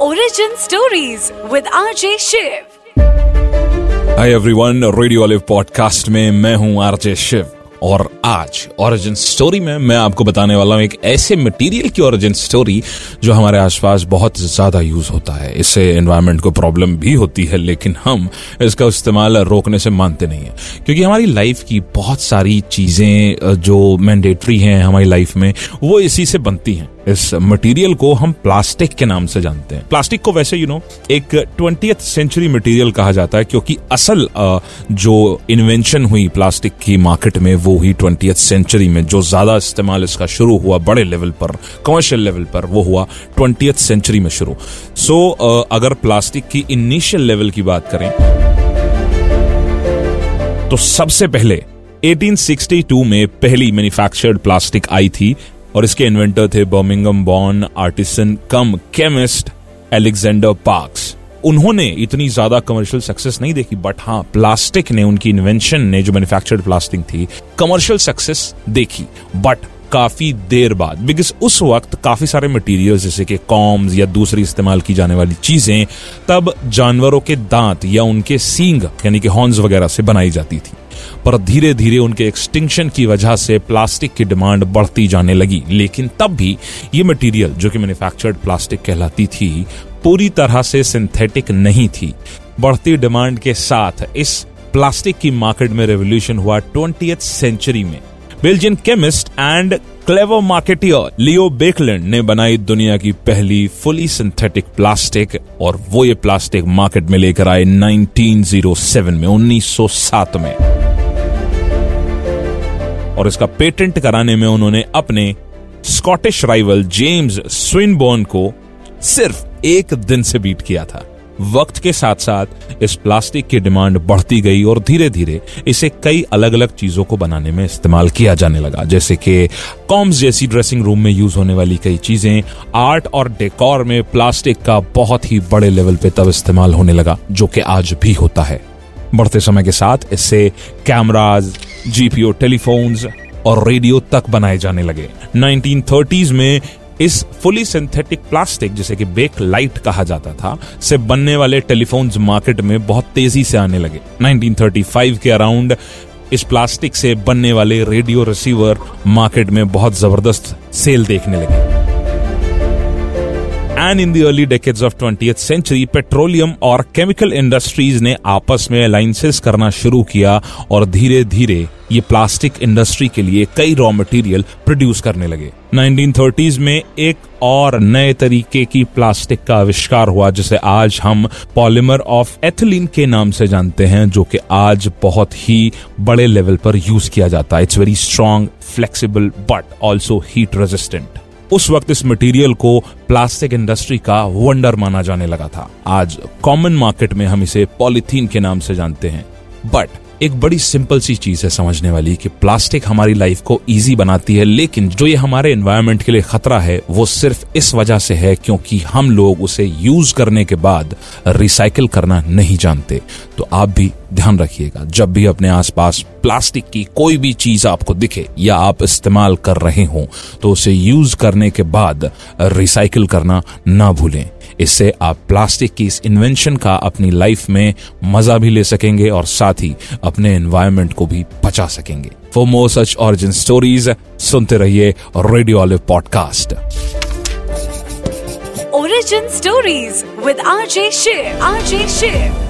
Origin Stories with RJ Shiv. Hi everyone radio olive podcast में मैं हूँ RJ Shiv और आज ओरिजिन स्टोरी में मैं आपको बताने वाला हूँ एक ऐसे मटेरियल की ओरिजिन स्टोरी जो हमारे आसपास बहुत ज़्यादा यूज़ होता है। इससे एनवायरनमेंट को प्रॉब्लम भी होती है, लेकिन हम इसका इस्तेमाल रोकने से मानते नहीं है। क्योंकि हमारी लाइफ की बहुत सारी चीज़ें जो मैंडेटरी हैं हमारी लाइफ में, वो इसी से बनती हैं। इस मटेरियल को हम प्लास्टिक के नाम से जानते हैं। प्लास्टिक को वैसे यू you नो know, एक ट्वेंटी सेंचुरी मटेरियल कहा जाता है क्योंकि असल जो इन्वेंशन हुई प्लास्टिक की मार्केट में वो हुई ट्वेंटी सेंचुरी में। जो ज़्यादा इस्तेमाल इसका शुरू हुआ बड़े लेवल पर कमर्शियल लेवल पर वो हुआ ट्वेंटी सेंचुरी में शुरू। सो so, अगर प्लास्टिक की इनिशियल लेवल की बात करें तो सबसे पहले 1862 में पहली मैन्युफैक्चर्ड प्लास्टिक आई थी और इसके इन्वेंटर थे Birmingham born artisan cum chemist Alexander Parkes उन्होंने इतनी ज़्यादा कमर्शियल सक्सेस नहीं देखी बट हाँ प्लास्टिक ने उनकी इन्वेंशन ने जो मैन्युफैक्चर्ड प्लास्टिक थी कमर्शियल सक्सेस देखी. बट काफ़ी देर बाद बिकॉज़ उस वक्त काफ़ी सारे मटेरियल जैसे कि कॉम्स या दूसरी इस्तेमाल की जाने वाली चीज़ें, तब जानवरों के दांत या उनके सींग, यानी कि हॉर्न्स वगैरह से बनाई जाती थी। पर धीरे धीरे उनके एक्सटिंक्शन की वजह से प्लास्टिक की डिमांड बढ़ती जाने लगी। लेकिन तब भी ये मटेरियल जो कि मैन्युफैक्चर्ड प्लास्टिक कहलाती थी, पूरी तरह से सिंथेटिक नहीं थी। बढ़ती डिमांड के साथ इस प्लास्टिक की मार्केट में रेवोल्यूशन हुआ ट्वेंटी सेंचुरी में। Belgian chemist and clever marketeer Leo Baekeland ने बनाई दुनिया की पहली फुली सिंथेटिक प्लास्टिक और वो ये प्लास्टिक मार्केट में लेकर आए 1907 में 1907 में। और इसका पेटेंट कराने में उन्होंने अपने स्कॉटिश राइवल जेम्स स्विनबोर्न को सिर्फ़ एक दिन से बीट किया था। वक्त के साथ साथ इस प्लास्टिक की डिमांड बढ़ती गई और धीरे धीरे इसे कई अलग अलग चीज़ों को बनाने में इस्तेमाल किया जाने लगा। जैसे कि कॉम्स जैसी ड्रेसिंग रूम में यूज़ होने वाली कई चीज़ें आर्ट और डेकोर में प्लास्टिक का बहुत ही बड़े लेवल पे तब इस्तेमाल होने लगा, जो कि आज भी होता है। बढ़ते समय के साथ इससे कैमराज जीपीओ टेलीफोन्स और रेडियो तक बनाए जाने लगे। 1930s में इस फुली सिंथेटिक प्लास्टिक जिसे कि बेक लाइट कहा जाता था, से बनने वाले टेलीफोन्स मार्केट में बहुत तेज़ी से आने लगे। 1935 के अराउंड इस प्लास्टिक से बनने वाले रेडियो रिसीवर मार्केट में बहुत ज़बरदस्त सेल देखने लगे। And in the early decades of twenty century petroleum और केमिकल इंडस्ट्रीज़ ने आपस में अलाइंसेस करना शुरू किया और धीरे धीरे ये प्लास्टिक इंडस्ट्री के लिए कई रॉ मटेरियल प्रोड्यूस करने लगे। 1930s में एक और नए तरीके की प्लास्टिक का आविष्कार हुआ, जिसे आज हम पॉलीमर ऑफ़ एथिलीन के नाम से जानते हैं, जो कि आज बहुत ही बड़े लेवल पर यूज़ किया जाता है। It's very strong flexible but also heat resistant उस वक्त इस मटेरियल को प्लास्टिक इंडस्ट्री का वंडर माना जाने लगा था। आज कॉमन मार्केट में हम इसे पॉलिथीन के नाम से जानते हैं। बट एक बड़ी सिंपल सी चीज़ है समझने वाली कि प्लास्टिक हमारी लाइफ को इजी बनाती है, लेकिन जो ये हमारे एनवायरनमेंट के लिए खतरा है, वो सिर्फ़ इस वजह से है क्योंकि हम लोग उसे यूज़ करने के बाद रिसाइकिल करना नहीं जानते। तो आप भी ध्यान रखिएगा, जब भी अपने आसपास प्लास्टिक की कोई भी चीज़ आपको दिखे या आप इस्तेमाल कर रहे हो तो उसे यूज़ करने के बाद रिसाइकिल करना ना भूलें। इससे आप प्लास्टिक की इस इन्वेंशन का अपनी लाइफ में मज़ा भी ले सकेंगे और साथ ही अपने एनवायरमेंट को भी बचा सकेंगे। For more such origin stories सुनते रहिए radio olive podcast origin stories with RJ शेर आरजे Shiv.